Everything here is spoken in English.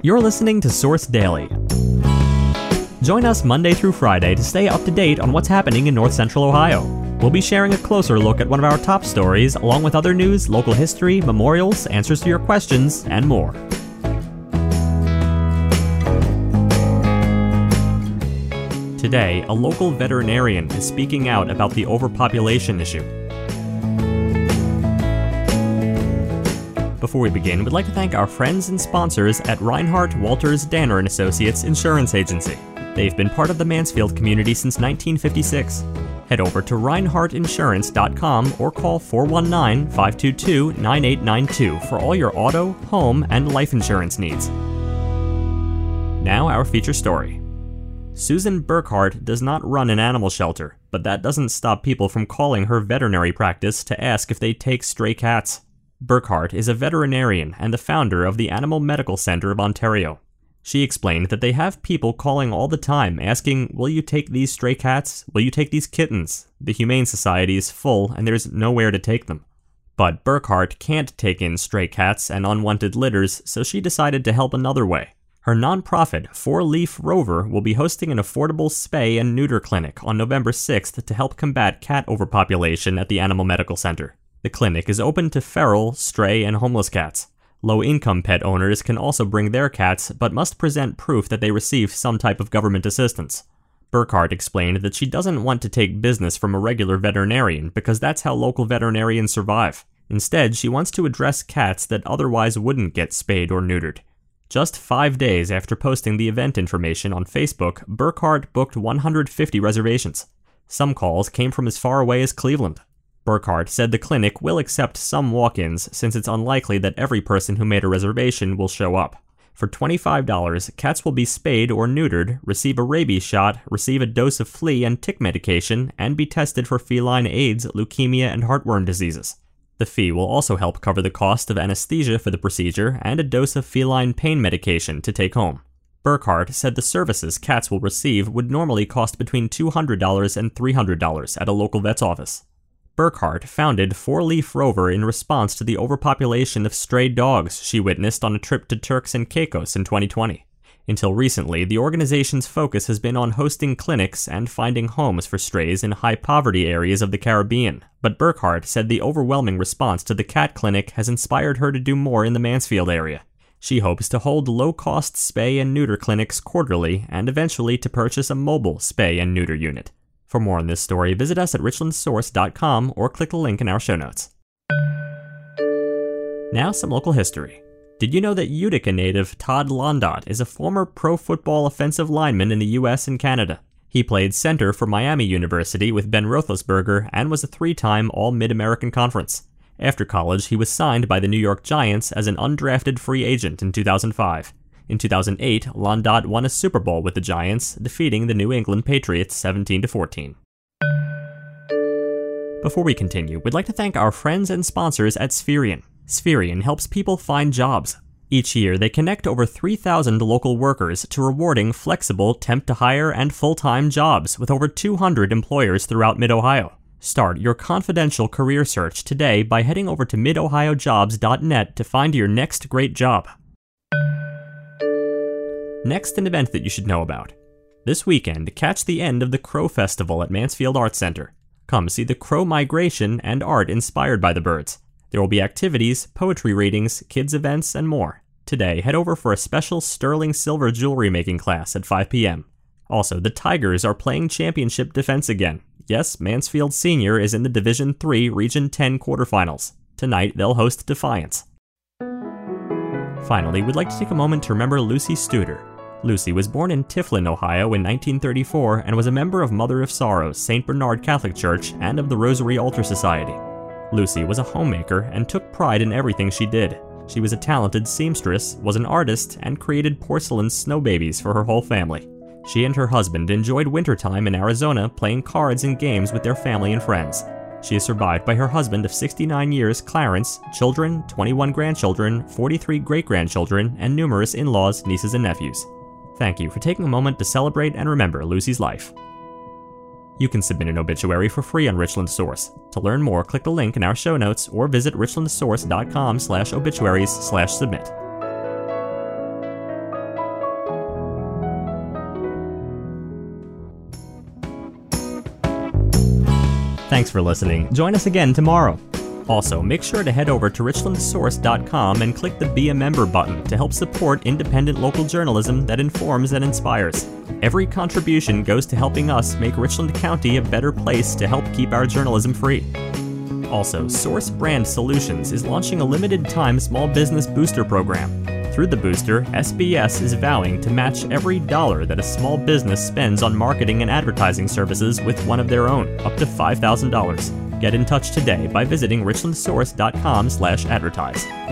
You're listening to Source Daily. Join us Monday through Friday to stay up to date on what's happening in North Central Ohio. We'll be sharing a closer look at one of our top stories, along with other news, local history, memorials, answers to your questions, and more. Today, a local veterinarian is speaking out about the overpopulation issue. Before we begin, we'd like to thank our friends and sponsors at Reinhardt Walters Danner and Associates Insurance Agency. They've been part of the Mansfield community since 1956. Head over to reinhardtinsurance.com or call 419 522 9892 for all your auto, home, and life insurance needs. Now, our feature story. Susan Burkhart does not run an animal shelter, but that doesn't stop people from calling her veterinary practice to ask if they take stray cats. Burkhart is a veterinarian and the founder of the Animal Medical Center of Ontario. She explained that they have people calling all the time asking, Will you take these stray cats? Will you take these kittens? The Humane Society is full and there's nowhere to take them. But Burkhart can't take in stray cats and unwanted litters, so she decided to help another way. Her nonprofit, Four Leaf Rover, will be hosting an affordable spay and neuter clinic on November 6th to help combat cat overpopulation at the Animal Medical Center. The clinic is open to feral, stray, and homeless cats. Low income pet owners can also bring their cats, but must present proof that they receive some type of government assistance. Burkhart explained that she doesn't want to take business from a regular veterinarian because that's how local veterinarians survive. Instead, she wants to address cats that otherwise wouldn't get spayed or neutered. Just five days after posting the event information on Facebook, Burkhart booked 150 reservations. Some calls came from as far away as Cleveland. Burkhart said the clinic will accept some walk ins since it's unlikely that every person who made a reservation will show up. For $25, cats will be spayed or neutered, receive a rabies shot, receive a dose of flea and tick medication, and be tested for feline AIDS, leukemia, and heartworm diseases. The fee will also help cover the cost of anesthesia for the procedure and a dose of feline pain medication to take home. Burkhart said the services cats will receive would normally cost between $200 and $300 at a local vet's office. Burkhart founded Four Leaf Rover in response to the overpopulation of stray dogs she witnessed on a trip to Turks and Caicos in 2020. Until recently, the organization's focus has been on hosting clinics and finding homes for strays in high poverty areas of the Caribbean. But Burkhart said the overwhelming response to the cat clinic has inspired her to do more in the Mansfield area. She hopes to hold low cost spay and neuter clinics quarterly and eventually to purchase a mobile spay and neuter unit. For more on this story, visit us at richlandsource.com or click the link in our show notes. Now, some local history. Did you know that Utica native Todd Londot is a former pro football offensive lineman in the US and Canada? He played center for Miami University with Ben Roethlisberger and was a three time All Mid American Conference. After college, he was signed by the New York Giants as an undrafted free agent in 2005. In 2008, Londot won a Super Bowl with the Giants, defeating the New England Patriots 17 14. Before we continue, we'd like to thank our friends and sponsors at Spherion. Spherion helps people find jobs. Each year, they connect over 3,000 local workers to rewarding flexible temp to hire and full time jobs with over 200 employers throughout Mid Ohio. Start your confidential career search today by heading over to midohiojobs.net to find your next great job. Next, an event that you should know about. This weekend, catch the end of the Crow Festival at Mansfield Arts Center. Come see the crow migration and art inspired by the birds. There will be activities, poetry readings, kids' events, and more. Today, head over for a special sterling silver jewelry making class at 5 p.m. Also, the Tigers are playing championship defense again. Yes, Mansfield Senior is in the Division 3 Region 10 quarterfinals. Tonight, they'll host Defiance. Finally, we'd like to take a moment to remember Lucy Studer. Lucy was born in Tiffin, Ohio in 1934 and was a member of Mother of Sorrows, St. Bernard Catholic Church, and of the Rosary Altar Society. Lucy was a homemaker and took pride in everything she did. She was a talented seamstress, was an artist, and created porcelain snow babies for her whole family. She and her husband enjoyed wintertime in Arizona playing cards and games with their family and friends. She is survived by her husband of 69 years, Clarence, children, 21 grandchildren, 43 great grandchildren, and numerous in laws, nieces, and nephews. Thank you for taking a moment to celebrate and remember Lucy's life. You can submit an obituary for free on Richland Source. To learn more, click the link in our show notes or visit richlandsource.com slash obituaries slash submit. Thanks for listening. Join us again tomorrow. Also, make sure to head over to richlandsource.com and click the Be a Member button to help support independent local journalism that informs and inspires. Every contribution goes to helping us make Richland County a better place to help keep our journalism free. Also, Source Brand Solutions is launching a limited time small business booster program. Through the booster, SBS is vowing to match every dollar that a small business spends on marketing and advertising services with one of their own, up to $5,000. Get in touch today by visiting richlandsource.com/advertise.